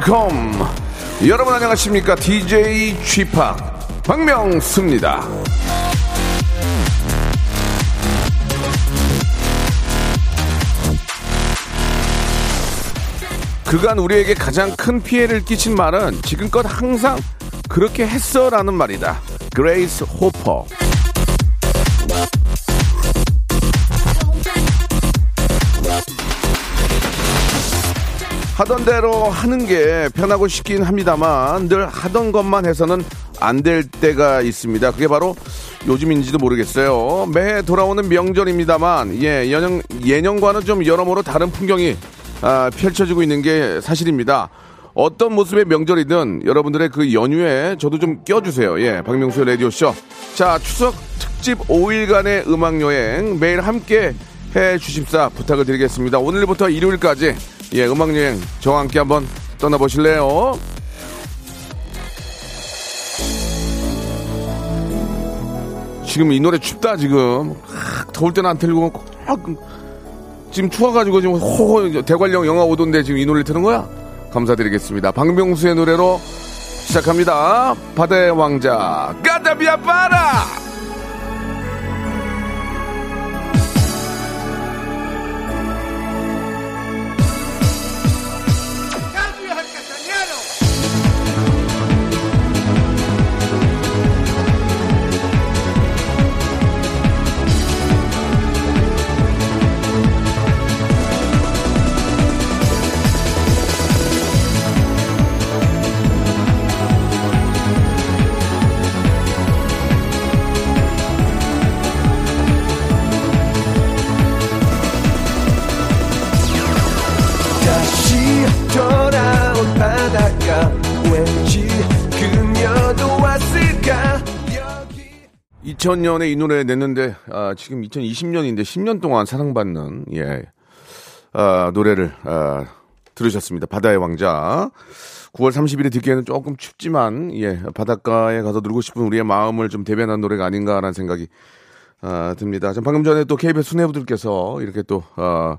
welcome. 여러분 안녕하십니까? DJ G-Park 박명수입니다. 그간 우리에게 가장 큰 피해를 끼친 말은 지금껏 항상 그렇게 했어라는 말이다. 그레이스 호퍼. 하던 대로 하는 게 편하고 쉽긴 합니다만 늘 하던 것만 해서는 안 될 때가 있습니다. 그게 바로 요즘인지도 모르겠어요. 매해 돌아오는 명절입니다만 예, 예년, 예년과는 좀 여러모로 다른 풍경이 아, 펼쳐지고 있는 게 사실입니다. 어떤 모습의 명절이든 여러분들의 그 연휴에 저도 좀 껴주세요. 예, 박명수의 라디오쇼. 자, 추석 특집 5일간의 음악여행 매일 함께 해 주십사 부탁을 드리겠습니다. 오늘부터 일요일까지 예, 음악 여행 저와 함께 한번 떠나보실래요? 지금 이 노래 춥다 지금 아, 더울 때는 안 틀고 아, 지금 추워가지고 지금 호 대관령 영화 오던데 지금 이 노래 트는 거야? 감사드리겠습니다. 박명수의 노래로 시작합니다. 바다의 왕자 까다비아 빠라. 2000년에 이 노래 냈는데 아, 지금 2020년인데 10년 동안 사랑받는 예 아, 노래를 아, 들으셨습니다. 바다의 왕자. 9월 30일에 듣기에는 조금 춥지만 예 바닷가에 가서 놀고 싶은 우리의 마음을 좀 대변한 노래가 아닌가라는 생각이 아, 듭니다. 전 방금 전에 또 KBS 수뇌부들께서 이렇게 또 아,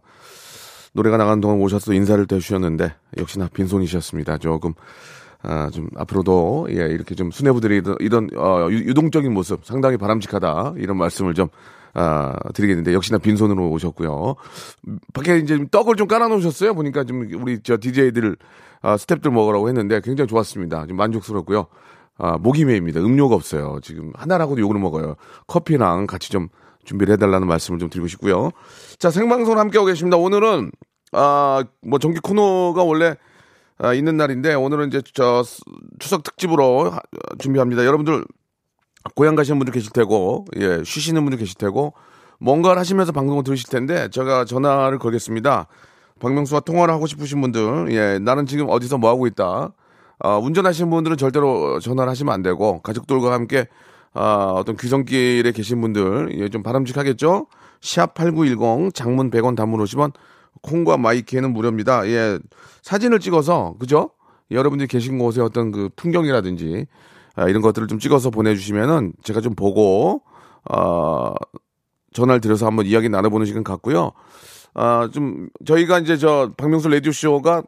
노래가 나가는 동안 오셔서 인사를 또 해주셨는데 역시나 빈손이셨습니다. 조금 아, 좀 앞으로도 예, 이렇게 좀 수뇌부들이 이런, 어, 유- 유동적인 모습 상당히 바람직하다 이런 말씀을 좀 아, 드리겠는데 역시나 빈손으로 오셨고요. 음, 밖에 이제 좀 떡을 좀 깔아 놓으셨어요. 보니까 좀 우리 저 DJ들 아, 스탭들 먹으라고 했는데 굉장히 좋았습니다. 좀 만족스럽고요. 아, 목이 메입니다. 음료가 없어요. 지금 하나라고도 욕을 먹어요. 커피랑 같이 좀 준비를 해달라는 말씀을 좀 드리고 싶고요. 자, 생방송 함께하고 계십니다. 오늘은, 아, 뭐 정기 코너가 원래 아, 있는 날인데 오늘은 이제 저 스- 추석 특집으로 하- 준비합니다. 여러분들 고향 가시는 분들 계실 테고, 예, 쉬시는 분들 계실 테고, 뭔가를 하시면서 방송을 들으실 텐데, 제가 전화를 걸겠습니다. 박명수와 통화를 하고 싶으신 분들, 예, 나는 지금 어디서 뭐 하고 있다. 아, 운전하시는 분들은 절대로 전화를 하시면 안 되고, 가족들과 함께, 아, 어떤 귀성길에 계신 분들, 예, 좀 바람직하겠죠? 샵 8910, 장문 100원 단문 50원, 콩과 마이키에는 무료입니다. 예, 사진을 찍어서, 그죠? 여러분들이 계신 곳의 어떤 그 풍경이라든지, 아, 이런 것들을 좀 찍어서 보내주시면은 제가 좀 보고, 어, 전화를 드려서 한번 이야기 나눠보는 시간 갖고요. 아, 좀, 저희가 이제 저, 박명수 라디오쇼가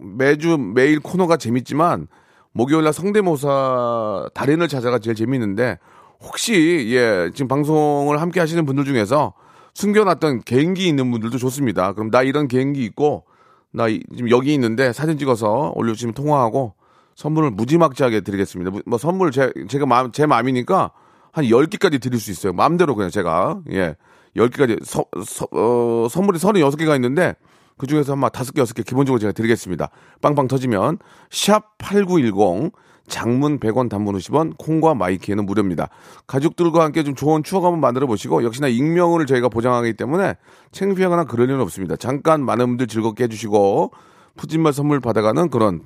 매주, 매일 코너가 재밌지만, 목요일날 성대모사 달인을 찾아가 제일 재밌는데, 혹시, 예, 지금 방송을 함께 하시는 분들 중에서 숨겨놨던 개인기 있는 분들도 좋습니다. 그럼 나 이런 개인기 있고, 나 이- 지금 여기 있는데 사진 찍어서 올려주시면 통화하고 선물을 무지막지하게 드리겠습니다. 무- 뭐 선물 제, 제가 마음, 제 마음이니까 한 10개까지 드릴 수 있어요. 마음대로 그냥 제가. 예. 10개까지 서, 서, 어, 선물이 36개가 있는데 그 중에서 한 5개, 6개 기본적으로 제가 드리겠습니다. 빵빵 터지면 샵 8910 장문 100원 단문 50원 콩과 마이키에는 무료입니다. 가족들과 함께 좀 좋은 추억 한번 만들어 보시고 역시나 익명을 저희가 보장하기 때문에 창피하거나 그럴 일은 없습니다. 잠깐 많은 분들 즐겁게 해주시고 푸짐한 선물 받아가는 그런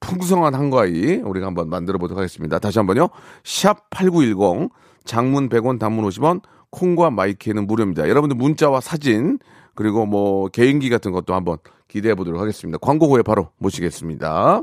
풍성한 한과이 우리가 한번 만들어 보도록 하겠습니다. 다시 한번요. 샵 8910 장문 100원 단문 50원 콩과 마이키에는 무료입니다. 여러분들 문자와 사진 그리고 뭐 개인기 같은 것도 한번 기대해 보도록 하겠습니다. 광고 후에 바로 모시겠습니다.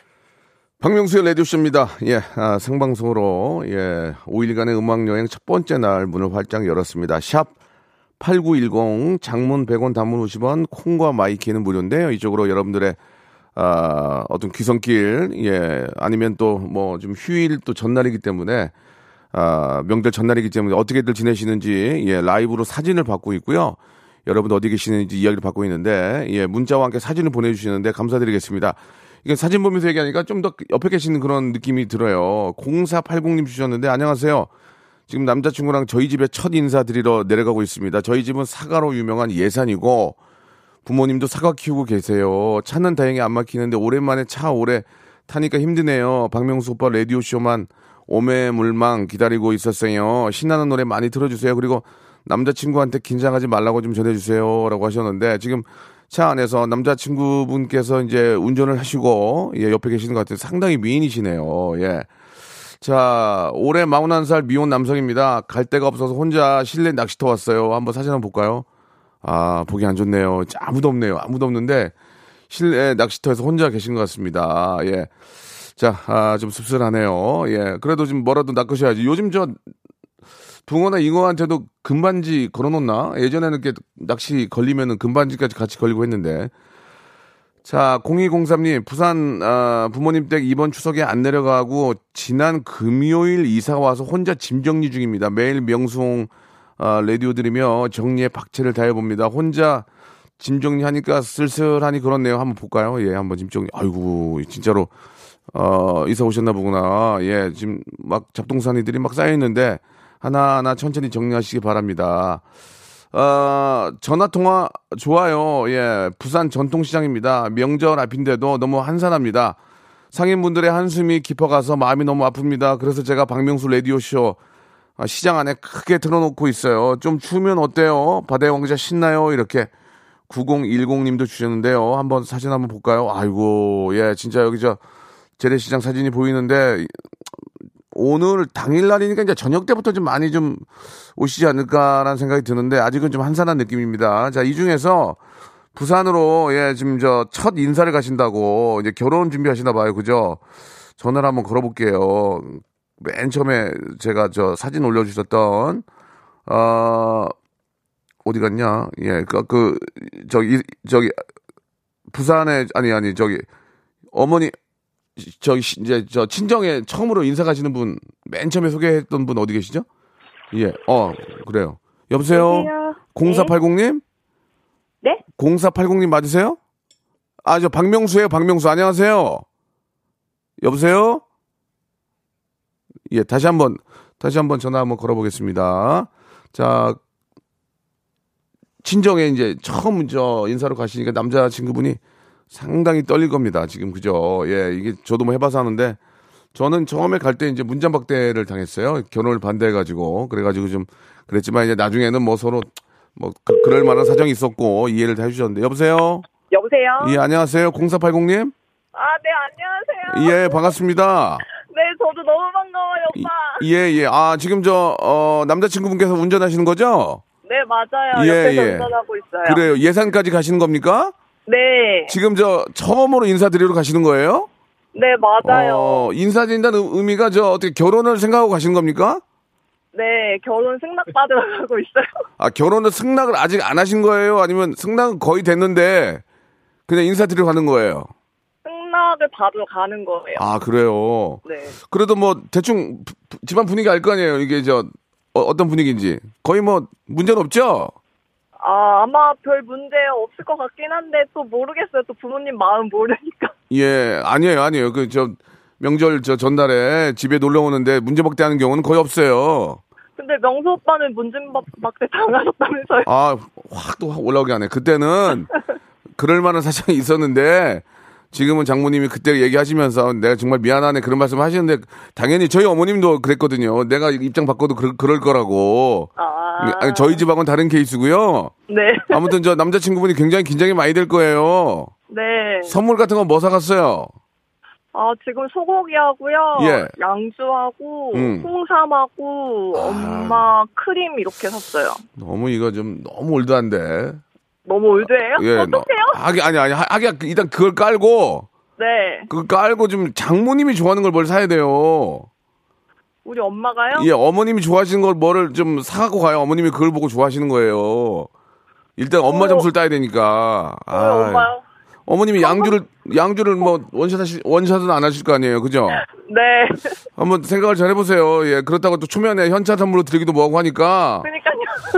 박명수의 라디오쇼입니다. 예, 아, 생방송으로, 예, 5일간의 음악여행 첫 번째 날 문을 활짝 열었습니다. 샵 8910, 장문 100원, 단문 50원, 콩과 my K는 무료인데요. 이쪽으로 여러분들의, 아, 어떤 귀성길, 예, 아니면 또 뭐 좀 휴일 또 전날이기 때문에, 아, 명절 전날이기 때문에 어떻게들 지내시는지, 예, 라이브로 사진을 받고 있고요. 여러분 어디 계시는지 이야기를 받고 있는데, 예, 문자와 함께 사진을 보내주시는데 감사드리겠습니다. 이게 사진 보면서 얘기하니까 좀 더 옆에 계시는 그런 느낌이 들어요. 0480님 주셨는데, 안녕하세요. 지금 남자친구랑 저희 집에 첫 인사드리러 내려가고 있습니다. 저희 집은 사과로 유명한 예산이고, 부모님도 사과 키우고 계세요. 차는 다행히 안 막히는데, 오랜만에 차 오래 타니까 힘드네요. 박명수 오빠 라디오 쇼만 오매물망 기다리고 있었어요. 신나는 노래 많이 틀어주세요. 그리고 남자친구한테 긴장하지 말라고 좀 전해주세요. 라고 하셨는데, 지금 차 안에서 남자친구분께서 이제 운전을 하시고, 예, 옆에 계시는 것 같아요. 상당히 미인이시네요. 예. 자, 올해 41살 미혼 남성입니다. 갈 데가 없어서 혼자 실내 낚시터 왔어요. 한번 사진 한번 볼까요? 아, 보기 안 좋네요. 자, 아무도 없네요. 아무도 없는데, 실내 낚시터에서 혼자 계신 것 같습니다. 예. 자, 아, 좀 씁쓸하네요. 예. 그래도 좀 뭐라도 낚으셔야지. 요즘 저, 붕어나 잉어한테도 금반지 걸어놓나? 예전에는 이렇게 낚시 걸리면은 금반지까지 같이 걸리고 했는데. 자, 0203님, 부산, 아, 부모님 댁 이번 추석에 안 내려가고, 지난 금요일 이사 와서 혼자 짐 정리 중입니다. 매일 명수홍, 아, 라디오 들으며 정리에 박채를 다해봅니다. 혼자 짐 정리하니까 쓸쓸하니 그렇네요. 한번 볼까요? 예, 한번 짐 정리. 아이고, 진짜로, 어, 이사 오셨나 보구나. 예, 지금 막 잡동사니들이 막 쌓여있는데, 하나하나 천천히 정리하시기 바랍니다. 어, 전화 통화 좋아요. 예, 부산 전통시장입니다. 명절 앞인데도 너무 한산합니다. 상인분들의 한숨이 깊어가서 마음이 너무 아픕니다. 그래서 제가 박명수 라디오쇼 아, 시장 안에 크게 틀어놓고 있어요. 좀 추우면 어때요? 바다의 왕자 신나요? 이렇게 9010님도 주셨는데요. 한번 사진 한번 볼까요? 아이고, 예, 진짜 여기 저 재래시장 사진이 보이는데 오늘 당일날이니까 이제 저녁 때부터 좀 많이 좀 오시지 않을까라는 생각이 드는데 아직은 좀 한산한 느낌입니다. 자, 이 중에서 부산으로 예, 지금 저 첫 인사를 가신다고 이제 결혼 준비하시나 봐요. 그죠? 전화를 한번 걸어볼게요. 맨 처음에 제가 저 사진 올려주셨던, 어, 어디 갔냐? 예, 그, 그, 저기, 저기, 부산에, 아니, 아니, 저기, 어머니, 저기 시- 이제 저 친정에 처음으로 인사 가시는 분 맨 처음에 소개했던 분 어디 계시죠? 예, 어 그래요. 여보세요. 여보세요? 0480님? 네? 0480님 맞으세요? 아, 저 박명수예요, 박명수. 안녕하세요. 여보세요? 예, 다시 한번 다시 한번 전화 한번 걸어보겠습니다. 자, 친정에 이제 처음 저 인사로 가시니까 남자 친구분이 상당히 떨릴 겁니다. 지금 그죠? 예, 이게 저도 뭐 해봐서 하는데 저는 처음에 갈 때 이제 문장박대를 당했어요. 결혼을 반대해가지고 그래가지고 좀 그랬지만 이제 나중에는 뭐 서로 뭐 그, 럴 만한 사정이 있었고 이해를 다 해주셨는데 여보세요? 여보세요? 예, 안녕하세요. 0480님? 아, 네, 안녕하세요. 예, 반갑습니다. 네, 저도 너무 반가워요, 오빠. 예, 예. 아, 지금 저, 어, 남자친구분께서 운전하시는 거죠? 네, 맞아요. 예, 예. 운전하고 있어요. 그래요. 예산까지 가시는 겁니까? 네, 지금 저, 처음으로 인사드리러 가시는 거예요? 네, 맞아요. 어, 인사드린다는 의미가 저, 어떻게 결혼을 생각하고 가시는 겁니까? 네, 결혼 승낙 받으러 가고 있어요. 아, 결혼을 승낙을 아직 안 하신 거예요? 아니면 승낙은 거의 됐는데, 그냥 인사드리러 가는 거예요? 승낙을 받으러 가는 거예요. 아, 그래요. 네. 그래도 뭐, 대충, 집안 분위기 알 거 아니에요? 이게 저, 어, 떤 분위기인지. 거의 뭐, 문제는 없죠? 아, 아마 별 문제 없을 것 같긴 한데 또 모르겠어요. 또 부모님 마음 모르니까. 예, 아니에요, 아니에요. 그, 저, 명절 저 전날에 집에 놀러 오는데 문제박대 하는 경우는 거의 없어요. 근데 명수 오빠는 문진박대 당하셨다면서요? 아, 확 또 올라오게 하네. 그때는 그럴 만한 사정이 있었는데, 지금은 장모님이 그때 얘기하시면서 내가 정말 미안하네 그런 말씀 하시는데 당연히 저희 어머님도 그랬거든요. 내가 입장 바꿔도 그럴, 그럴 거라고. 아, 아니, 저희 집하고는 다른 케이스고요. 네. 아무튼 저 남자친구분이 굉장히 긴장이 많이 될 거예요. 네. 선물 같은 거뭐 사갔어요? 아, 지금 소고기하고요. 예. 양주하고, 음. 홍삼하고, 아. 엄마 크림 이렇게 샀어요. 너무 이거 좀 너무 올드한데. 너무 올드해요? 예, 너- 어떡해요? 하기 아니 아니 하기 일단 그걸 깔고 네. 그 깔고 좀 장모님이 좋아하는 걸 뭘 사야 돼요. 우리 엄마가요? 예, 어머님이 좋아하시는 걸 뭐를 좀 사갖고 가요. 어머님이 그걸 보고 좋아하시는 거예요. 일단 엄마 어. 점수를 따야 되니까. 우리 엄마요? 어머님이 양주를 양주를 뭐 원샷 하시 원샷은 안 하실 거 아니에요, 그죠? 네. 한번 생각을 잘 해보세요. 예, 그렇다고 또 초면에 현차 선물로 드리기도 뭐하고 하니까 그러니까요.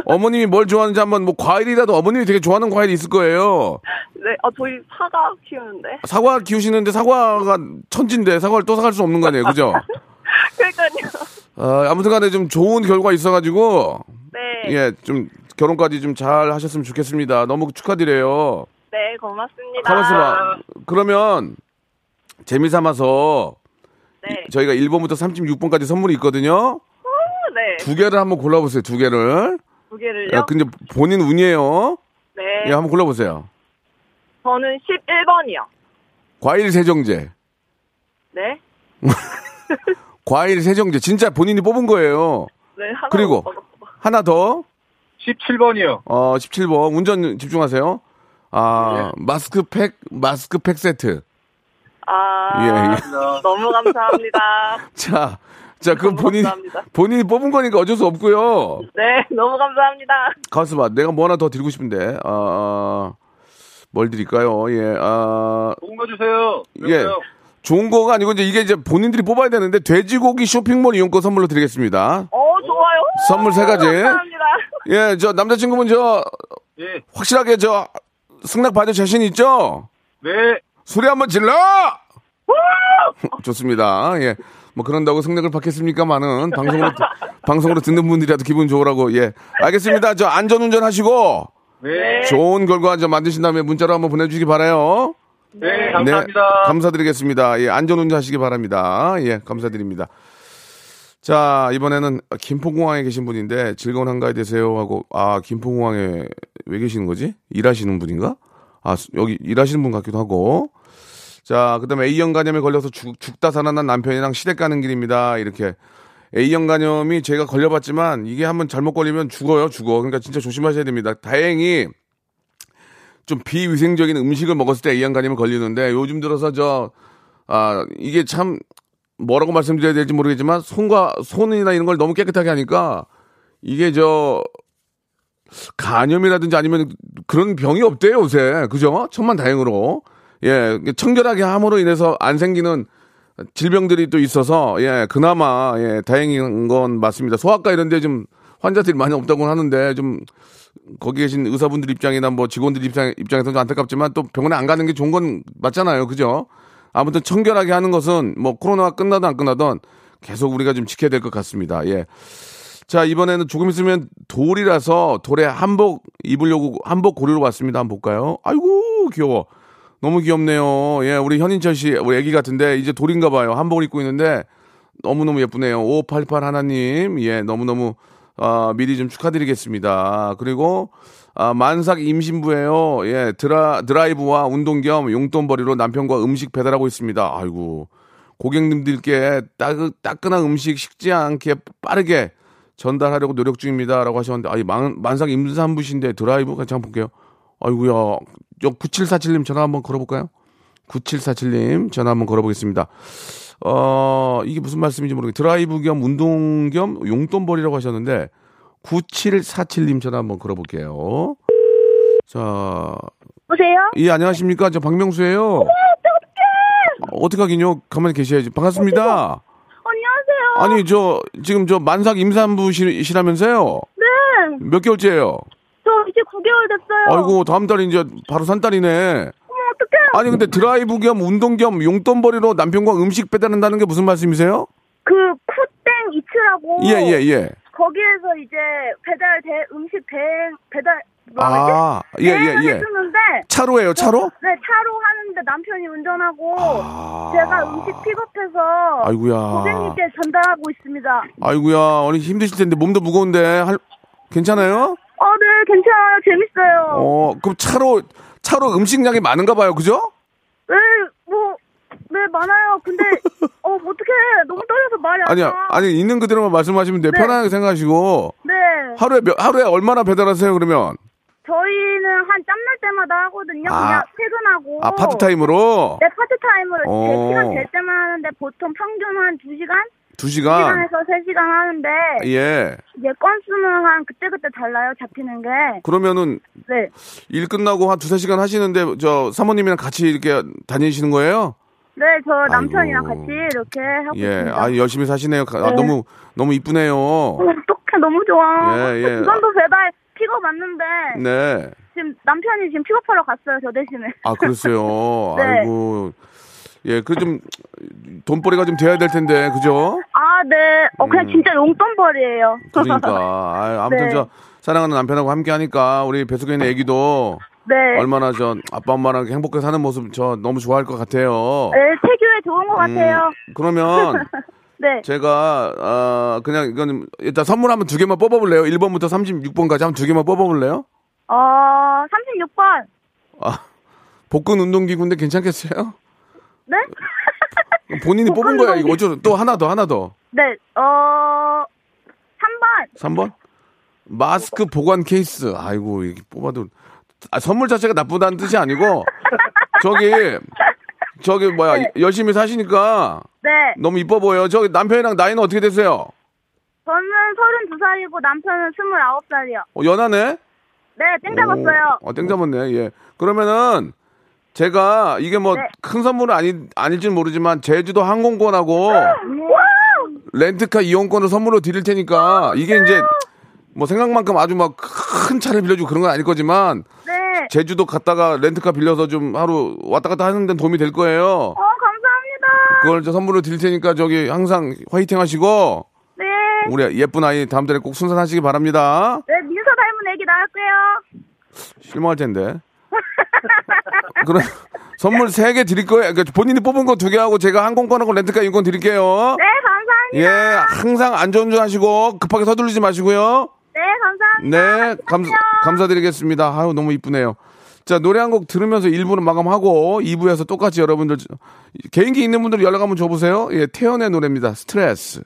어머님이 뭘 좋아하는지 한번 뭐 과일이라도 어머님이 되게 좋아하는 과일이 있을 거예요. 네. 아, 저희 사과 키우는데. 사과 키우시는데 사과가 천진데 사과를 또 사갈 수 없는 거 아니에요, 그죠? 그러니까요. 어, 아무튼간에 좀 좋은 결과 있어가지고 네. 예, 좀 결혼까지 좀 잘 하셨으면 좋겠습니다. 너무 축하드려요. 네, 고맙습니다. 가만있어 봐. 그러면 재미 삼아서 네. 저희가 1번부터 36번까지 선물이 있거든요. 네. 두 개를 한번 골라보세요. 두 개를. 두 개를요? 야, 근데 본인 운이에요. 네. 예, 한번 골라보세요. 저는 11번이요. 과일 세정제. 네. 과일 세정제. 진짜 본인이 뽑은 거예요. 네, 하나 그리고 오빠가. 하나 더. 17번이요. 어, 17번. 운전 집중하세요. 아, 마스크팩, 마스크팩 세트. 아, 예, 예. 너무 감사합니다. 자, 자, 그 너무 본인, 감사합니다. 본인이 뽑은 거니까 어쩔 수 없고요. 네, 너무 감사합니다. 가만있어 봐. 내가 뭐 하나 더 드리고 싶은데, 어, 뭘 드릴까요? 예, 아, 거 주세요. 예. 좋은 거가 아니고 이제 이게 이제 본인들이 뽑아야 되는데 돼지고기 쇼핑몰 이용권 선물로 드리겠습니다. 어, 좋아요. 선물 세 가지. 감사합니다. 예, 저 남자친구분 저 예. 확실하게 저 승낙 받을 자신 있죠? 네. 소리 한번 질러! 좋습니다. 예. 뭐 그런다고 승낙을 받겠습니까만은 방송으로 방송으로 듣는 분들이라도 기분 좋으라고 예. 알겠습니다. 저 안전 운전 하시고 네. 좋은 결과 좀 만드신 다음에 문자로 한번 보내주시기 바라요. 네. 감사합니다. 감사드리겠습니다. 예, 안전운전 하시기 바랍니다. 예, 감사드립니다. 자, 이번에는 김포공항에 계신 분인데 즐거운 한가위 되세요 하고 아, 김포공항에 왜 계시는 거지? 일하시는 분인가? 아, 수- 여기 일하시는 분 같기도 하고. 자, 그다음에 A형 간염에 걸려서 죽, 죽다 살아난 남편이랑 시댁 가는 길입니다. 이렇게 A형 간염이 제가 걸려봤지만 이게 한번 잘못 걸리면 죽어요, 죽어. 그러니까 진짜 조심하셔야 됩니다. 다행히 좀 비위생적인 음식을 먹었을 때 A형 간염이 걸리는데 요즘 들어서 저, 아, 이게 참 뭐라고 말씀드려야 될지 모르겠지만 손과 손이나 이런 걸 너무 깨끗하게 하니까 이게 저 간염이라든지 아니면 그런 병이 없대요 요새. 그죠? 천만 다행으로. 예 청결하게 함으로 인해서 안 생기는 질병들이 또 있어서 예 그나마 예 다행인 건 맞습니다. 소아과 이런 데 좀 환자들이 많이 없다고 하는데 좀 거기 계신 의사분들 입장이나 뭐 직원들 입장 입장에서 좀 안타깝지만 또 병원에 안 가는 게 좋은 건 맞잖아요 그죠 아무튼 청결하게 하는 것은 뭐 코로나가 끝나든 안 끝나든 계속 우리가 좀 지켜야 될 것 같습니다 예. 자, 이번에는 조금 있으면 돌이라서 돌에 한복 입으려고 한복 고르러 왔습니다. 한번 볼까요? 아이고, 귀여워. 너무 귀엽네요. 예, 우리 현인철 씨, 우리 애기 같은데 이제 돌인가 봐요. 한복을 입고 있는데 너무너무 예쁘네요. 5588 하나님, 예, 너무너무 아, 미리 좀 축하드리겠습니다. 그리고 아, 만삭 임신부예요. 예, 드라, 드라이브와 운동 겸 용돈벌이로 남편과 음식 배달하고 있습니다. 아이고. 고객님들께 따, 따끈한 음식 식지 않게 빠르게 전달하려고 노력 중입니다라고 하셨는데 아이 만, 만삭 임산부신데 드라이브 같이 한번 볼게요. 아이고야. 저 9747님 전화 한번 걸어볼까요? 9747님 전화 한번 걸어보겠습니다. 어, 이게 무슨 말씀인지 모르겠어요. 드라이브 겸 운동 겸 용돈벌이라고 하셨는데 9747님 전화 한번 걸어볼게요. 자, 보세요. 예, 안녕하십니까. 저 박명수예요. 어떻게 하긴요. 가만히 계셔야지. 반갑습니다. 안녕하세요. 아니, 저, 지금 저 만삭 임산부시라면서요? 네. 몇 개월째예요? 저 이제 9개월 됐어요. 아이고, 다음 달이 이제 바로 산딸이네. 아니, 근데 드라이브 겸 운동 겸 용돈벌이로 남편과 음식 배달한다는 게 무슨 말씀이세요? 그 쿠땡 이츠라고 예, 예, 예. 거기에서 이제 배달 대 음식 대 배달 아, 예, 예, 예. 해주는데 차로예요, 차로? 네 차로 하는데 남편이 운전하고 아. 제가 음식 픽업해서 아이고야. 고객님께 전달하고 있습니다. 아이고야, 어머니 힘드실 텐데 몸도 무거운데 할 괜찮아요? 어, 네, 괜찮아요. 재밌어요. 어, 그럼 차로 차로 음식량이 많은가 봐요. 그죠? 네, 뭐, 네, 많아요. 근데, 어, 어떡해. 너무 떨려서 말이 안 아니야. 나. 아니 있는 그대로만 말씀하시면 돼요. 네. 편안하게 생각하시고 네. 하루에 몇, 하루에 얼마나 배달하세요, 그러면? 저희는 한 짬날 때마다 하거든요. 아. 그냥 퇴근하고. 아, 파트타임으로 네, 파트타임으로 어. 제 시간 될 때만 하는데 보통 평균 한 2시간? 두 시간 2시간에서 3시간 하는데 예. 이제 건수는 한 그때그때 달라요. 잡히는 게. 그러면은 네. 일 끝나고 한 두세 시간 하시는데 저 사모님이랑 같이 이렇게 다니시는 거예요? 네, 저 남편이랑 아이고. 같이 이렇게 하고 예. 있습니다. 아, 열심히 사시네요. 아, 네. 너무 너무 이쁘네요. 어, 어떡해. 너무 좋아. 예, 예. 부산도 배달 픽업 왔는데 네. 지금 남편이 지금 픽업하러 갔어요. 저 대신에. 아, 그랬어요. 네. 아이고. 예, 그 좀 돈벌이가 좀 돼야 될 텐데. 그죠? 아, 네. 어, 그냥 음. 진짜 용돈벌이에요. 그러니까. 아, 아무튼 네. 저 사랑하는 남편하고 함께 하니까 우리 뱃속에 있는 애기도 네. 얼마나 저 아빠 엄마랑 행복하게 사는 모습 저 너무 좋아할 것 같아요. 네, 태교에 좋은 것 같아요. 음, 그러면 네. 제가 어 그냥 이건 일단 선물 한번 두 개만 뽑아 볼래요? 1번부터 36번까지 한번 두 개만 뽑아 볼래요? 어, 36번. 아 복근 운동기구인데 괜찮겠어요? 네? 본인이 뽑은 거야 이거 운동기- 어쩌 또 하나 더 하나 더 네, 어, 3번. 3번 마스크 보관 케이스 아이고 이게 뽑아도 아, 선물 자체가 나쁘다는 뜻이 아니고 저기 저기 뭐야 네. 열심히 사시니까 네. 너무 이뻐 보여요. 저기 남편이랑 나이는 어떻게 되세요? 저는 32살이고 남편은 29살이요. 어, 연하네? 네, 땡 잡았어요. 어, 땡 잡았네. 예. 그러면은 제가 이게 뭐 네. 큰 선물은 아니 아닐지는 모르지만 제주도 항공권하고! 렌트카 이용권을 선물로 드릴 테니까 이게 이제 뭐 생각만큼 아주 막 큰 차를 빌려주고 그런 건 아닐 거지만 네. 제주도 갔다가 렌트카 빌려서 좀 하루 왔다 갔다 하는 데 도움이 될 거예요. 어, 감사합니다. 그걸 저 선물로 드릴 테니까 저기 항상 화이팅 하시고 네. 우리 예쁜 아이 다음 달에 꼭 순산하시기 바랍니다. 네, 민서 닮은 애기 낳을게요. 실망할 텐데. 그럼 선물 세 개 드릴 거예요. 그러니까 본인이 뽑은 거 두 개 하고 제가 항공권하고 렌트카 이용권 드릴게요. 네, 감사합니다. 예, 항상 안전운전 하시고 급하게 서두르지 마시고요. 네, 감사합니다. 네, 감, 감사드리겠습니다. 아유, 너무 이쁘네요. 자, 노래 한 곡 들으면서 1부는 마감하고 2부에서 똑같이 여러분들 개인기 있는 분들 연락 한번 줘보세요. 예, 태연의 노래입니다. 스트레스.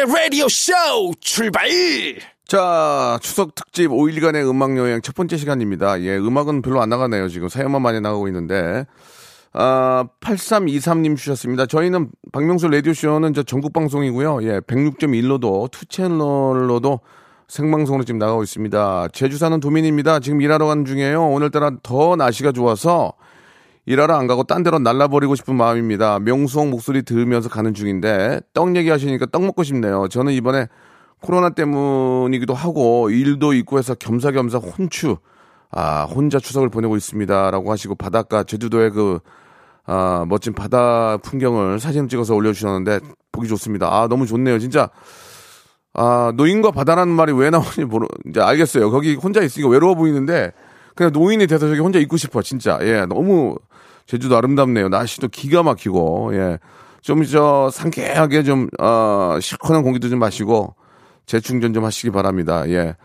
박명수의 라디오 쇼 출발 자, 추석 특집 5일간의 음악 여행 첫 번째 시간입니다. 예, 음악은 별로 안 나가네요. 지금 사연만 많이 나가고 있는데. 아, 8323님 주셨습니다. 저희는 박명수 라디오 쇼는 저 전국 방송이고요. 예, 106.1로도, two 채널로도 생방송으로 지금 나가고 있습니다. 제주 사는 도민입니다. 지금 일하러 가는 중이에요. 오늘따라 더 날씨가 좋아서 일하러 안 가고 딴 데로 날라버리고 싶은 마음입니다. 명수옹 목소리 들으면서 가는 중인데 떡 얘기하시니까 떡 먹고 싶네요. 저는 이번에 코로나 때문이기도 하고 일도 있고 해서 겸사겸사 혼추 아 혼자 추석을 보내고 있습니다라고 하시고 바닷가 제주도의 그 아, 멋진 바다 풍경을 사진 찍어서 올려주셨는데 보기 좋습니다. 아 너무 좋네요. 진짜 아 노인과 바다라는 말이 왜 나오는지 모르 이제 알겠어요. 거기 혼자 있으니까 외로워 보이는데 그냥 노인이 돼서 저기 혼자 있고 싶어 진짜 예 너무 제주도 아름답네요. 날씨도 기가 막히고 예. 좀 저 상쾌하게 좀 어, 시원한 공기도 좀 마시고 재충전 좀 하시기 바랍니다. 예.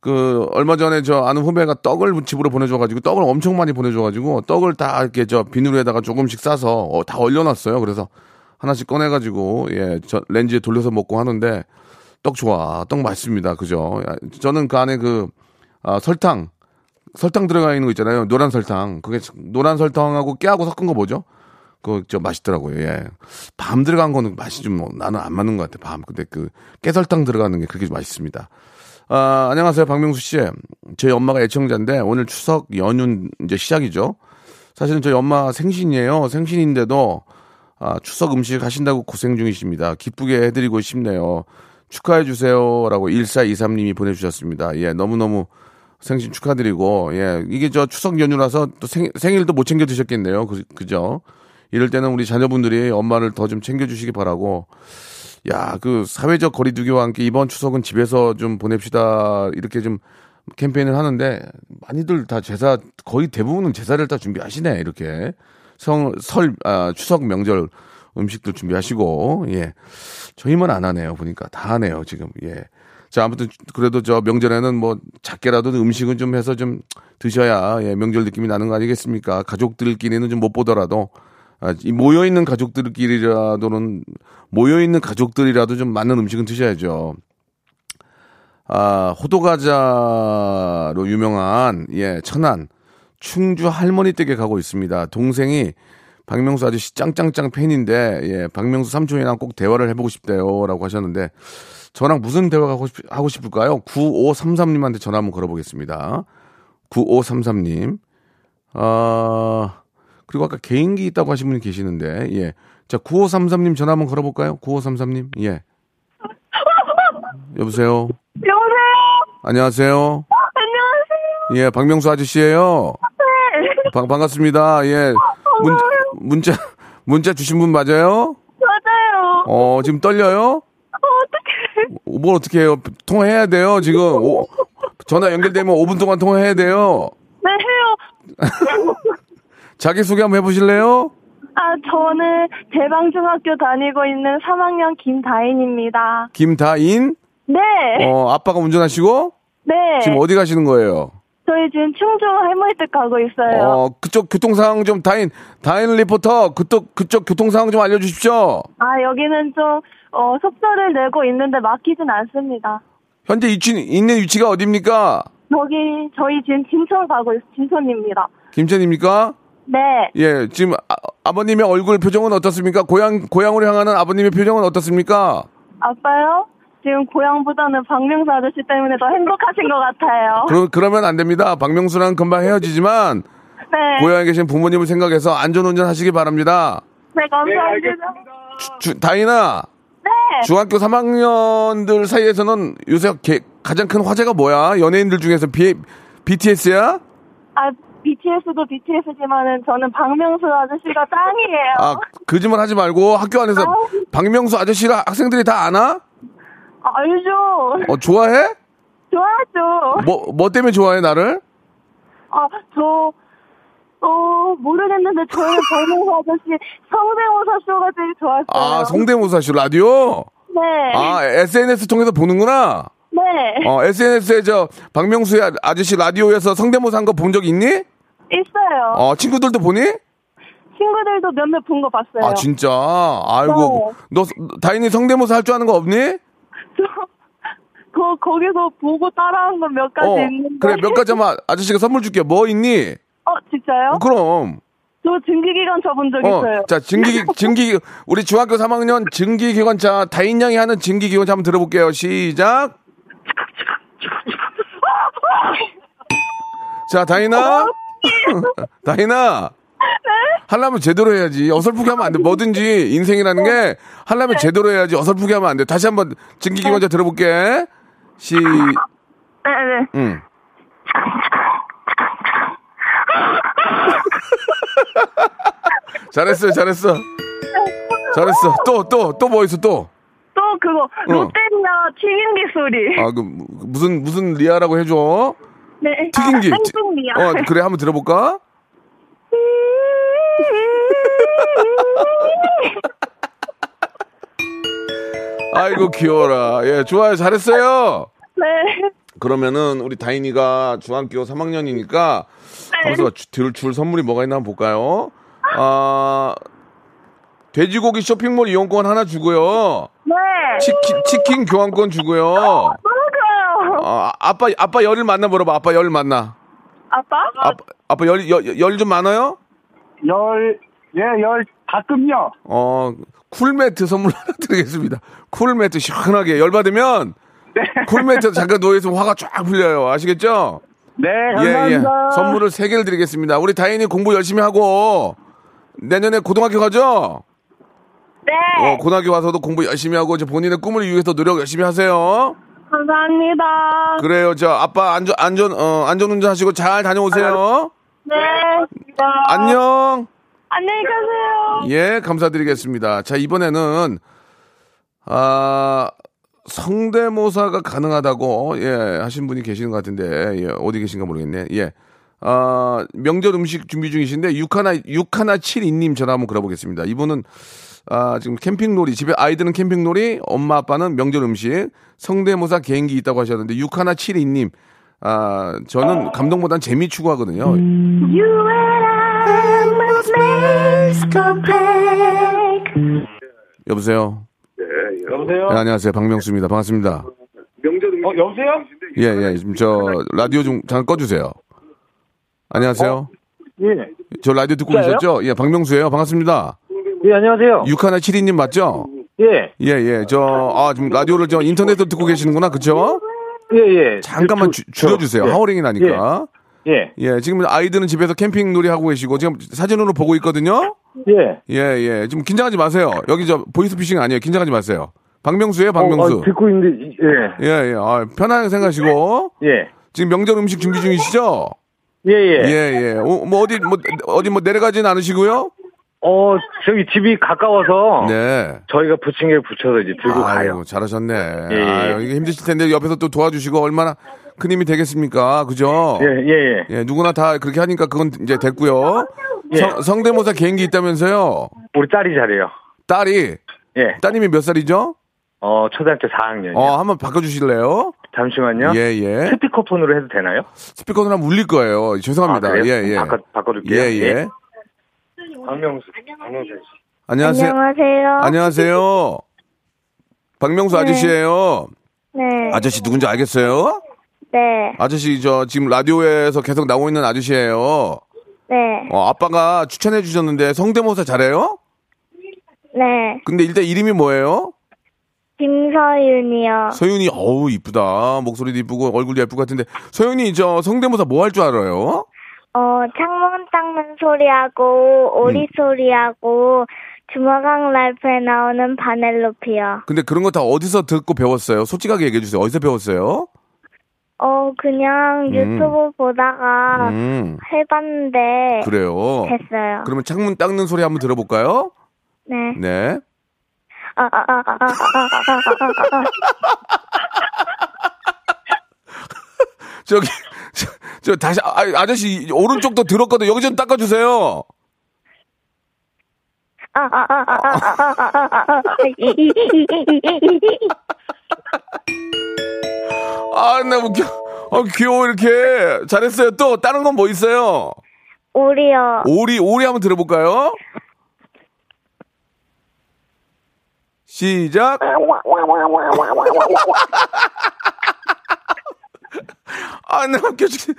그 얼마 전에 저 아는 후배가 떡을 집으로 보내줘가지고 떡을 엄청 많이 보내줘가지고 떡을 다 이렇게 저 비누에다가 조금씩 싸서 어, 다 얼려놨어요. 그래서 하나씩 꺼내가지고 예, 저 렌즈에 돌려서 먹고 하는데 떡 좋아, 떡 맛있습니다. 그죠? 야, 저는 그 안에 그 아, 설탕 설탕 들어가 있는 거 있잖아요. 노란 설탕. 그게 노란 설탕하고 깨하고 섞은 거 뭐죠? 그거 저 맛있더라고요. 예. 밤 들어간 거는 맛이 좀 뭐 나는 안 맞는 것 같아. 밤. 근데 그 깨설탕 들어가는 게 그렇게 맛있습니다. 아, 안녕하세요. 박명수 씨. 저희 엄마가 애청자인데 오늘 추석 연휴 이제 시작이죠. 사실은 저희 엄마 생신이에요. 생신인데도 아, 추석 음식 하신다고 고생 중이십니다. 기쁘게 해드리고 싶네요. 축하해 주세요라고 1423님이 보내주셨습니다. 예, 너무너무 생신 축하드리고, 예, 이게 저 추석 연휴라서 또 생, 생일도 못 챙겨 드셨겠네요. 그, 그죠? 이럴 때는 우리 자녀분들이 엄마를 더 좀 챙겨주시기 바라고, 야, 그 사회적 거리두기와 함께 이번 추석은 집에서 좀 보냅시다. 이렇게 좀 캠페인을 하는데 많이들 다 제사 거의 대부분은 제사를 다 준비하시네. 이렇게 성, 설, 아, 추석 명절 음식들 준비하시고, 예. 저희만 안 하네요. 보니까 다 하네요. 지금, 예. 자, 아무튼 그래도 저 명절에는 뭐 작게라도 음식은 좀 해서 좀 드셔야 예, 명절 느낌이 나는 거 아니겠습니까? 가족들끼리는 좀 못 보더라도 아, 이 모여 있는 가족들끼리라도는 모여 있는 가족들이라도 좀 맞는 음식은 드셔야죠. 아, 호두과자로 유명한 예, 천안 충주 할머니 댁에 가고 있습니다. 동생이 박명수 아저씨 짱짱짱 팬인데 예, 박명수 삼촌이랑 꼭 대화를 해보고 싶대요라고 하셨는데 저랑 무슨 대화 하고, 싶, 하고 싶을까요? 9533님한테 전화 한번 걸어보겠습니다. 9533님. 아, 그리고 아까 개인기 있다고 하신 분이 계시는데, 예. 자, 9533님 전화 한번 걸어볼까요? 9533님, 예. 여보세요? 여보세요? 안녕하세요? 안녕하세요. 예, 박명수 아저씨예요 네. 방, 반갑습니다. 예. 문, 문자, 문자 주신 분 맞아요? 맞아요. 어, 지금 떨려요? 뭘 어떻게 해요? 통화해야 돼요, 지금. 오, 전화 연결되면 5분 동안 통화해야 돼요. 네, 해요. 자기소개 한번 해보실래요? 아, 저는 대방중학교 다니고 있는 3학년 김다인입니다. 김다인? 네. 어, 아빠가 운전하시고? 네. 지금 어디 가시는 거예요? 저희 지금 충주 할머니 댁 가고 있어요. 어, 그쪽 교통 상황 좀 다인, 다인 리포터, 그쪽, 그쪽 교통 상황 좀 알려 주십시오. 아, 여기는 좀, 어, 속도를 내고 있는데 막히진 않습니다. 현재 위치, 있는 위치가 어딥니까? 여기, 저희 지금 진천 가고 있, 진천입니다. 김천입니까? 네. 예, 지금 아, 버님의 얼굴 표정은 어떻습니까? 고향, 고향으로 향하는 아버님의 표정은 어떻습니까? 아빠요? 지금 고향보다는 박명수 아저씨 때문에 더 행복하신 것 같아요. 그러, 그러면 안 됩니다. 박명수랑 금방 헤어지지만, 네. 고향에 계신 부모님을 생각해서 안전운전 하시기 바랍니다. 네, 감사합니다. 주, 다인아, 네. 중학교 3학년들 사이에서는 요새 개- 가장 큰 화제가 뭐야? 연예인들 중에서 비, BTS야? 아, BTS도 BTS지만은 저는 박명수 아저씨가 짱이에요. 아, 거짓말 하지 말고 학교 안에서 아우. 박명수 아저씨가 학생들이 다 아나? 아, 알죠. 어, 좋아해? 좋아하죠. 뭐, 뭐 때문에 좋아해, 나를? 아, 저, 어, 모르겠는데 저는 박명수 아저씨 성대모사 쇼가 되게 좋았어요. 아, 성대모사 씨 라디오? 네. 아, SNS 통해서 보는구나? 네. 어, SNS에 저, 박명수의 아- 아저씨 라디오에서 성대모사 한 거 본 적 있니? 있어요. 어, 친구들도 보니? 친구들도 몇몇 본 거 봤어요. 아, 진짜? 아이고. 너, 다인이 성대모사 할 줄 아는 거 없니? 저, 거, 거기서 보고 따라한 건 몇 가지 어, 있는데. 그래, 몇 가지 한번 아저씨가 선물 줄게. 뭐 있니? 어, 진짜요? 어, 그럼. 저 증기기관 쳐본 적 어, 있어요. 자, 증기, 증기, 우리 중학교 3학년 증기기관차, 다인 양이 하는 증기기관차 한번 들어볼게요. 시작. 자, 다인아. 다인아. 하려면 제대로 해야지. 어설프게 하면 안 돼. 뭐든지 인생이라는 게 하려면 제대로 해야지. 어설프게 하면 안 돼. 다시 한번 증기기관차 들어볼게. 시, 네, 네. 응. 잘했어요, 잘했어. 잘했어. 또, 또, 또 뭐 있어, 또? 또 그거, 롯데리아 튀김기 소리. 아, 그, 무슨, 무슨 리아라고 해줘. 네. 튀김기. 아, 땡땡이야. 어, 그래, 한번 들어볼까? 아이고, 귀여워라. 예, 좋아요. 잘했어요. 네. 그러면은, 우리 다인이가 중학교 3학년이니까, 하면서 줄, 줄 선물이 뭐가 있나 한번 볼까요? 아, 돼지고기 쇼핑몰 이용권 하나 주고요. 네. 치킨, 치킨 교환권 주고요. 너무 좋아요. 아, 아빠, 아빠 열을 만나 물어봐. 아빠 열을 만나. 아빠? 아빠, 아빠 열, 열, 열좀 많아요? 열, 예, 열, 가끔요. 어, 쿨매트 선물 하나 드리겠습니다. 쿨매트 시원하게. 열 받으면, 쿨매트 잠깐 누워있으면 화가 쫙 풀려요. 아시겠죠? 네, 예, 예. 감사합니다. 선물을 세 개를 드리겠습니다. 우리 다인이 공부 열심히 하고, 내년에 고등학교 가죠? 네. 어, 고등학교 와서도 공부 열심히 하고, 이제 본인의 꿈을 위해서 노력 열심히 하세요. 감사합니다. 그래요. 저, 아빠 안전, 안전, 어, 안전 운전 하시고 잘 다녀오세요. 네. 안녕. 안녕히 가세요. 예, 감사드리겠습니다. 자, 이번에는, 아, 성대모사가 가능하다고, 예, 하신 분이 계시는 것 같은데, 예, 어디 계신가 모르겠네. 예. 아, 명절 음식 준비 중이신데, 61, 6172님 전화 한번 걸어보겠습니다. 이분은, 아, 지금 캠핑놀이, 집에 아이들은 캠핑놀이, 엄마, 아빠는 명절 음식, 성대모사 개인기 있다고 하셨는데, 6172님, 아, 저는 감동보단 재미 추구하거든요. 여보세요? 여보세요? 네, 안녕하세요. 박명수입니다. 반갑습니다. 어, 여보세요? 예, 예. 지금 저 라디오 좀 잠깐 꺼주세요. 안녕하세요. 예. 저 라디오 듣고 진짜요? 계셨죠? 예, 박명수예요. 반갑습니다. 예, 안녕하세요. 6172님 맞죠? 예, 예, 예. 저, 아, 지금 라디오를 저 인터넷으로 듣고 계시는구나. 그쵸? 예, 예. 잠깐만 주- 줄여주세요. 예. 하워링이 나니까. 예, 예, 지금 아이들은 집에서 캠핑 놀이 하고 계시고, 지금 사진으로 보고 있거든요? 예. 예, 예. 지금 긴장하지 마세요. 여기 저 보이스피싱 아니에요. 긴장하지 마세요. 박명수예요, 박명수. 어, 어, 듣고 있는데, 예, 예, 예. 아, 편하게 생각하시고. 예. 지금 명절 음식 준비 중이시죠? 예, 예. 예, 예. 어, 뭐 어디 뭐 어디 뭐 내려가진 않으시고요? 어, 저기 집이 가까워서 네. 저희가 부침개 붙여서 이제 들고 가요. 아유, 잘하셨네. 예, 예. 아유, 이게 힘드실 텐데 옆에서 또 도와주시고 얼마나 큰 힘이 되겠습니까? 그죠? 예, 예, 예. 예, 누구나 다 그렇게 하니까 그건 이제 됐고요. 예. 성, 성대모사 개인기 있다면서요? 우리 딸이 잘해요. 딸이 예. 따님이 몇 살이죠? 어, 초등학교 4학년이요. 어, 한번 바꿔주실래요? 잠시만요. 예, 예. 스피커폰으로 해도 되나요? 스피커는 한번 울릴 거예요. 죄송합니다. 아? 예, 예. 바꿔, 바꿔둘게요. 예, 예. 박명수, 박명수 씨. 안녕하세요. 안녕하세요. 안녕하세요. 박명수 아저씨예요. 네. 아저씨 누군지 알겠어요? 네. 아저씨 저 지금 라디오에서 계속 나오고 있는 아저씨예요. 네. 어, 아빠가 추천해 주셨는데 성대모사 잘해요? 네. 근데 일단 이름이 뭐예요? 김서윤이요. 서윤이 어우 이쁘다. 목소리도 이쁘고 얼굴도 예쁘고 같은데 서윤이 저 성대모사 뭐 할 줄 알아요? 어, 창문 닦는 소리하고, 오리 음. 소리하고, 주먹왕 라이프에 나오는 바넬로피요. 근데 그런 거 다 어디서 듣고 배웠어요? 솔직하게 얘기해 주세요. 어디서 배웠어요? 어, 그냥 음. 유튜브 보다가 음. 해봤는데, 그래요. 됐어요. 그러면 창문 닦는 소리 한번 들어볼까요? 네. 네. 아, 아, 아, 아, 아, 아, 아, 아, 아. 저기 저, 저 다시 아, 아저씨 오른쪽도 들었거든. 여기 좀 닦아 주세요. 아, 아, 아, 아, 아, 아, 아, 아, 아, 아. 아, 나 웃겨. 아, 귀여워, 이렇게. 잘했어요. 또, 다른 건 뭐 있어요? 오리요. 오리, 오리 한번 들어볼까요? 시작. 아, 나 웃겨. 죽-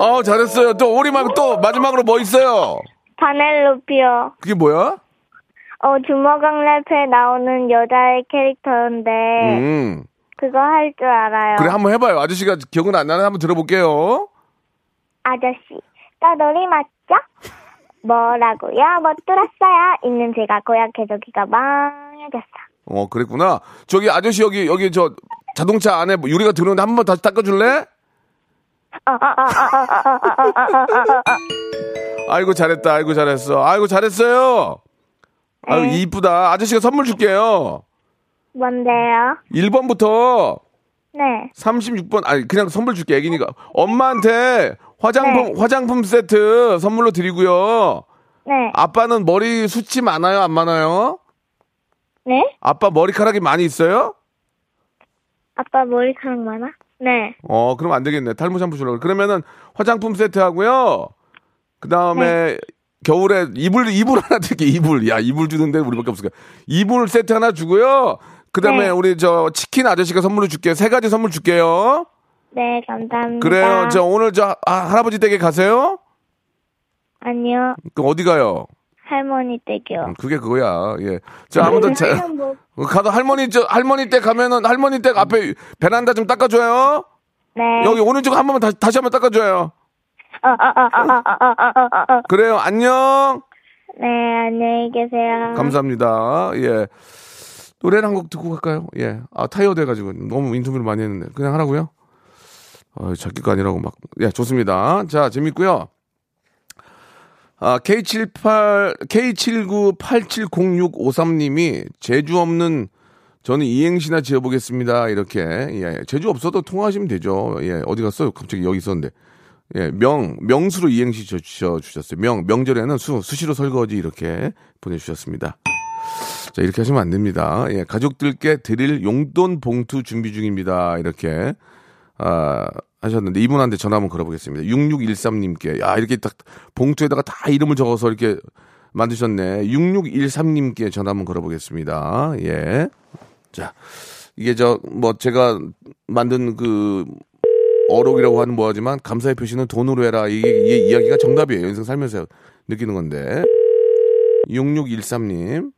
아, 잘했어요. 또, 오리 말고 또, 마지막으로 뭐 있어요? 바넬로피요. 그게 뭐야? 어, 주먹왕 라이프에 나오는 여자의 캐릭터인데, 음. 그거 할 줄 알아요. 그래, 한번 해봐요. 아저씨가 기억은 안 나는 한번 들어볼게요. 아저씨, 떠돌이 맞죠? 뭐라고요? 못 들었어요. 있는 제가 고약해져기가 망해졌어. 어, 그랬구나. 저기 아저씨 여기, 여기 저 자동차 안에 뭐 유리가 들어오는데 한 번 다시 닦아줄래? 아이고, 잘했다. 아이고, 잘했어. 아이고, 잘했어요. 아이고, 네. 이쁘다. 아저씨가 선물 줄게요. 뭔데요? 1번부터 네. 36번, 아니, 그냥 선물 줄게, 애기니까. 엄마한테 화장품, 화장품 세트 선물로 드리고요. 네. 아빠는 머리 숱이 많아요? 안 많아요? 네? 아빠 머리카락이 많이 있어요? 아빠 머리카락 많아? 네. 어, 그럼 안 되겠네. 탈모 샴푸 주려고. 그러면은 화장품 세트 하고요. 그 다음에 겨울에 이불, 이불 하나 드릴게요. 이불. 야, 이불 주는데 우리밖에 없을까. 이불 세트 하나 주고요. 그 다음에 네. 우리 저 치킨 아저씨가 선물로 줄게요. 세 가지 선물 줄게요. 네, 감사합니다. 그래요. 저 오늘 저 아, 할아버지 댁에 가세요? 아니요, 그럼 어디 가요? 할머니 댁이요. 그게 그거야. 예. 자, 아무튼 자, 가도 할머니 저 할머니 댁 가면은 할머니 댁 앞에 베란다 좀 닦아줘요. 네. 여기 오른쪽 한 번만 다시 다시 한번 닦아줘요. 어, 어, 어, 그래요. 안녕. 네, 안녕히 계세요. 감사합니다. 예. 노래를 한 곡 듣고 갈까요? 예. 아, 타이어 돼가지고 너무 인터뷰를 많이 했는데. 그냥 하라고요? 어, 작기가 아니라고 막. 예, 좋습니다. 자, 재밌고요. 아, K78, K79870653님이 제주 없는 저는 이행시나 지어보겠습니다. 이렇게. 예. 제주 없어도 통화하시면 되죠. 예. 어디 갔어요? 갑자기 여기 있었는데. 예. 명, 명수로 이행시 주셨어요. 명, 명절에는 수, 수시로 설거지 이렇게 보내주셨습니다. 자, 이렇게 하시면 안 됩니다. 예, 가족들께 드릴 용돈 봉투 준비 중입니다. 이렇게, 아, 하셨는데, 이분한테 전화 한번 걸어보겠습니다. 6613님께, 야, 이렇게 딱 봉투에다가 다 이름을 적어서 이렇게 만드셨네. 6613님께 전화 한번 걸어보겠습니다. 예. 자, 이게 저, 뭐, 제가 만든 그, 어록이라고 하는 뭐하지만, 감사의 표시는 돈으로 해라. 이게, 이게 이야기가 정답이에요. 인생 살면서 느끼는 건데. 6613님.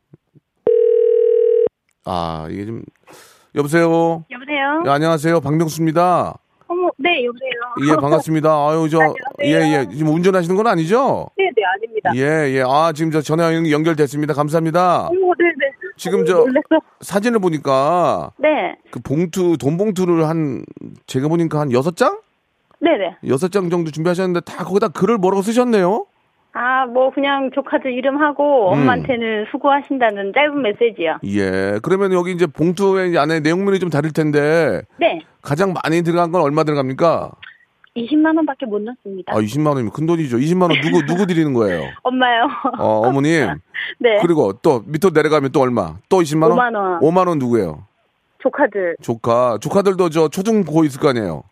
아, 이게 좀, 여보세요? 여보세요? 예, 안녕하세요. 박명수입니다. 네, 여보세요? 예, 반갑습니다. 아유, 저, 예, 예. 지금 운전하시는 건 아니죠? 네, 네, 아닙니다. 예, 예. 아, 지금 저 전화 연- 연결됐습니다. 감사합니다. 어머, 네, 네. 지금 저 놀랐어. 사진을 보니까 네, 그 봉투, 돈 봉투를 한, 제가 보니까 한 여섯 장? 네, 네. 여섯 장 정도 준비하셨는데 다 거기다 글을 뭐라고 쓰셨네요? 아, 뭐, 그냥 조카들 이름하고 음. 엄마한테는 수고하신다는 짧은 메시지요. 예. 그러면 여기 이제 봉투에 안에 내용물이 좀 다를 텐데 네, 가장 많이 들어간 건 얼마 들어갑니까? 20만 원밖에 못 넣습니다. 아, 20만 원이면 큰 돈이죠. 20만 원 누구 누구 드리는 거예요? 엄마요. 어, 어머님. 네, 그리고 또 밑으로 내려가면 또 얼마? 또 20만 원? 5만 원. 5만 원 누구예요? 조카들, 조카. 조카들도 저 초중 고 있을 거 아니에요.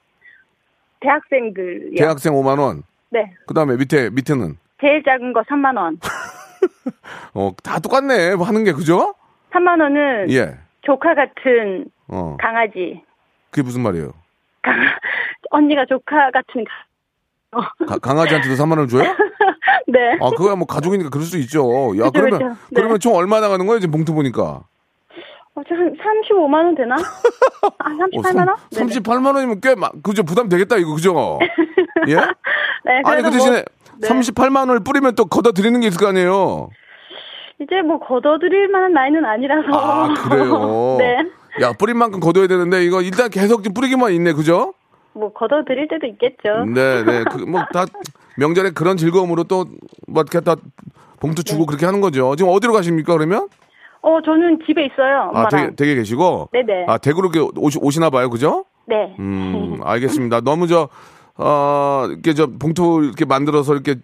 대학생들이요. 대학생 5만 원. 네, 그다음에 밑에 밑에는 제일 작은 거 3만 원. 어, 다 똑같네. 뭐 하는 게 그죠? 3만 원은 예. 조카 같은 어. 강아지. 그게 무슨 말이에요? 강, 언니가 조카 같은 가... 가- 강아지한테도 3만 원을 줘요? 네. 아, 그거야 뭐 가족이니까 그럴 수 있죠. 야, 그렇죠, 그러면 그렇죠. 네. 그러면 총 얼마 나가는 거예요? 지금 봉투 보니까. 어, 저한 35만 원 되나? 아, 38만 원? 네네. 38만 원이면 꽤 마- 그죠? 부담 되겠다 이거 그죠? 예? 네, 아니 그 그래도 대신에 뭐, 네. 38만 원을 뿌리면 또 걷어 드리는 게 있을 거 아니에요. 이제 뭐 걷어드릴 만한 나이는 아니라서. 아, 그래요. 네. 야, 뿌린 만큼 걷어야 되는데 이거 일단 계속 좀 뿌리기만 있네. 그죠? 뭐 걷어드릴 때도 있겠죠. 네, 네. 그 뭐다 명절에 그런 즐거움으로 또뭐 이렇게 다 봉투 주고 네. 그렇게 하는 거죠. 지금 어디로 가십니까? 그러면? 어, 저는 집에 있어요. 아, 엄마랑. 댁에, 댁에 계시고 네네. 아, 댁으로 이렇게 오시, 오시나 봐요. 그죠? 네. 음, 알겠습니다. 너무 저, 어, 이렇게 저 봉투 이렇게 만들어서 이렇게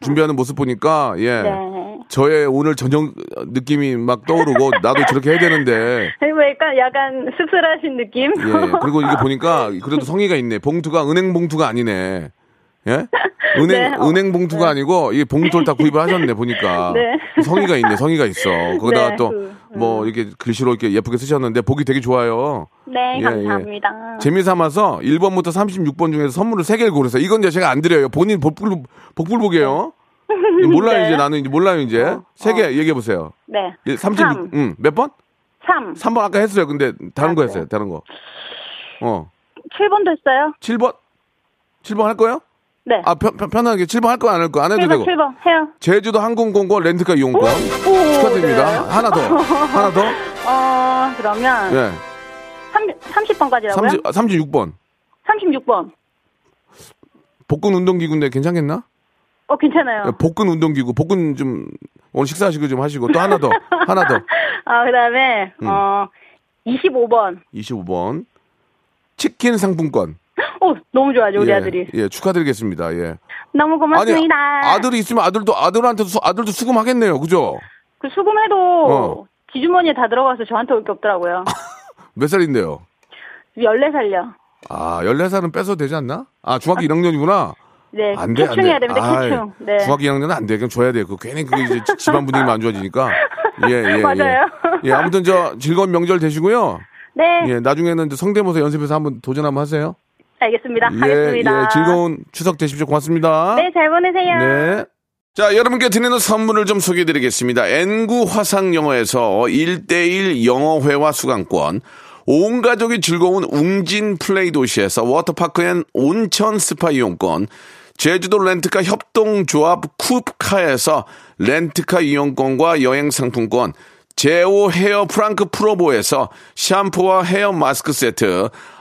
준비하는 모습 보니까, 예. 네. 저의 오늘 저녁 느낌이 막 떠오르고, 나도 저렇게 해야 되는데, 그리고 약간, 약간 씁쓸하신 느낌? 예. 그리고 이게 보니까, 그래도 성의가 있네. 봉투가 은행 봉투가 아니네. 예? 은행, 네, 어, 은행 봉투가 아니고, 이 봉투를 다 구입을 하셨네, 보니까. 네. 성의가 있네, 성의가 있어. 거기다가 네, 또, 그, 뭐, 이렇게 글씨로 이렇게 예쁘게 쓰셨는데, 보기 되게 좋아요. 네, 예, 감사합니다. 재미 삼아서 1번부터 36번 중에서 선물을 3개를 고르세요. 이건 이제 제가 안 드려요. 본인 복불, 복불복이에요. 몰라요, 네. 이제 나는 이제 몰라요, 이제. 세개 얘기해보세요. 네. 36, 삼. 응, 몇 번? 3. 3번 아까 했어요. 근데 다른 아, 거 네. 했어요. 다른 거. 어. 7번 됐어요? 7번? 7번 할 거예요? 네. 아, 편, 편, 편 하게 7번 할 거 안 할 거 안 해도 7번, 되고. 7번. 해요. 제주도 항공공고 렌트카 이용권. 오, 축하드립니다. 네. 하나 더. 하나 더. 어, 그러면. 예. 30, 30번까지라고요? 30, 아, 36번. 36번. 복근 운동기구인데 괜찮겠나? 어, 괜찮아요. 예, 복근 운동기구. 복근 좀, 오늘 식사하시고 좀 하시고. 또 하나 더. 하나 더. 아, 그 다음에, 음. 어, 25번. 25번. 치킨 상품권. 어, 너무 좋아요, 우리 예, 아들이. 예, 축하드리겠습니다. 예. 너무 고맙습니다. 아들이 있으면 아들도, 아들한테도, 수- 아들도 수금하겠네요. 그죠? 그 수금해도 어. 지주머니에 다 들어가서 저한테 올 게 없더라고요. 몇 살인데요? 14살요. 아, 14살은 뺏어도 되지 않나? 아, 중학교 1학년이구나. 네, 안 돼, 안 돼. 교충해야 됩니다, 교충. 네. 중학교 2학년은 안 돼. 그냥 줘야 돼. 그 괜히 그 이제 지- 집안 분위기만 안 좋아지니까. 예, 예. 맞아요. 예. 예, 아무튼 저 즐거운 명절 되시고요. 네, 예, 나중에는 성대모사 연습해서 한번 도전 한번 하세요. 알겠습니다. 예, 하겠습니다. 예, 즐거운 추석 되십시오. 고맙습니다. 네, 잘 보내세요. 네. 자, 여러분께 드리는 선물을 좀 소개해 드리겠습니다. N구 화상영어에서 1대1 영어회화 수강권, 온 가족이 즐거운 웅진 플레이 도시에서 워터파크 and 온천 스파 이용권, 제주도 렌트카 협동조합 쿱카에서 렌트카 이용권과 여행 상품권, 제오 헤어 프랑크 프로보에서 샴푸와 헤어 마스크 세트,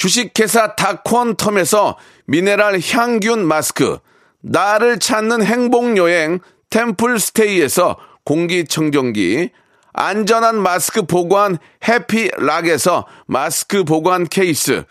주식회사 다콘텀에서 미네랄 향균 마스크, 나를 찾는 행복여행 템플스테이에서 공기청정기, 안전한 마스크 보관 해피락에서 마스크 보관 케이스,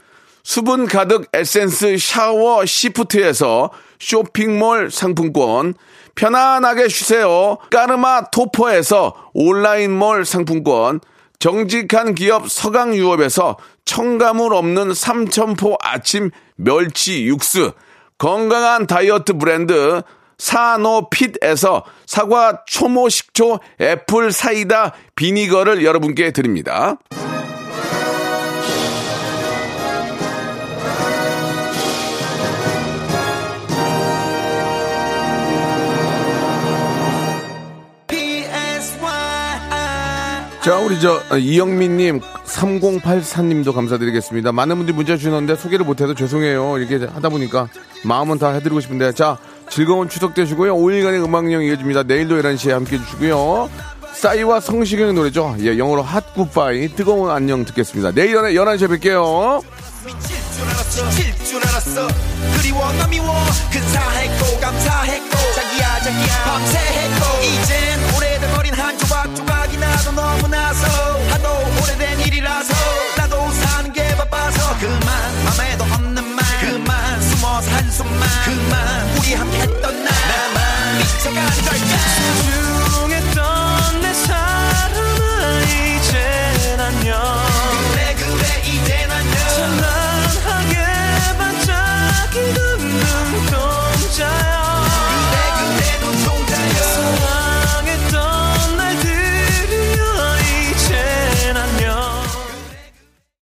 수분 가득 에센스 샤워 시프트에서 쇼핑몰 상품권, 편안하게 쉬세요. 까르마 토퍼에서 온라인몰 상품권, 정직한 기업 서강유업에서 첨가물 없는 삼천포 아침 멸치 육수, 건강한 다이어트 브랜드 사노핏에서 사과 초모 식초 애플 사이다 비니거를 여러분께 드립니다. 자, 우리 저 어, 이영민님, 3084님도 감사드리겠습니다. 많은 분들이 문자 주셨는데 소개를 못해서 죄송해요. 이렇게 하다 보니까 마음은 다 해드리고 싶은데 자, 즐거운 추석 되시고요. 5일간의 음악여행 이어집니다. 내일도 11시에 함께 해 주시고요. 싸이와 성시경의 노래죠. 예, 영어로 핫 굿바이, 뜨거운 안녕 듣겠습니다. 내일 11시에 뵐게요. 미칠 나도 너무나 서 하도 오래된 일이라서 나도 사는 게 바빠서 그만 맘에도 없는 말. 그만 숨어서 한숨만. 그만 우리 함께 했던 날. 나만 미쳐가는 걸까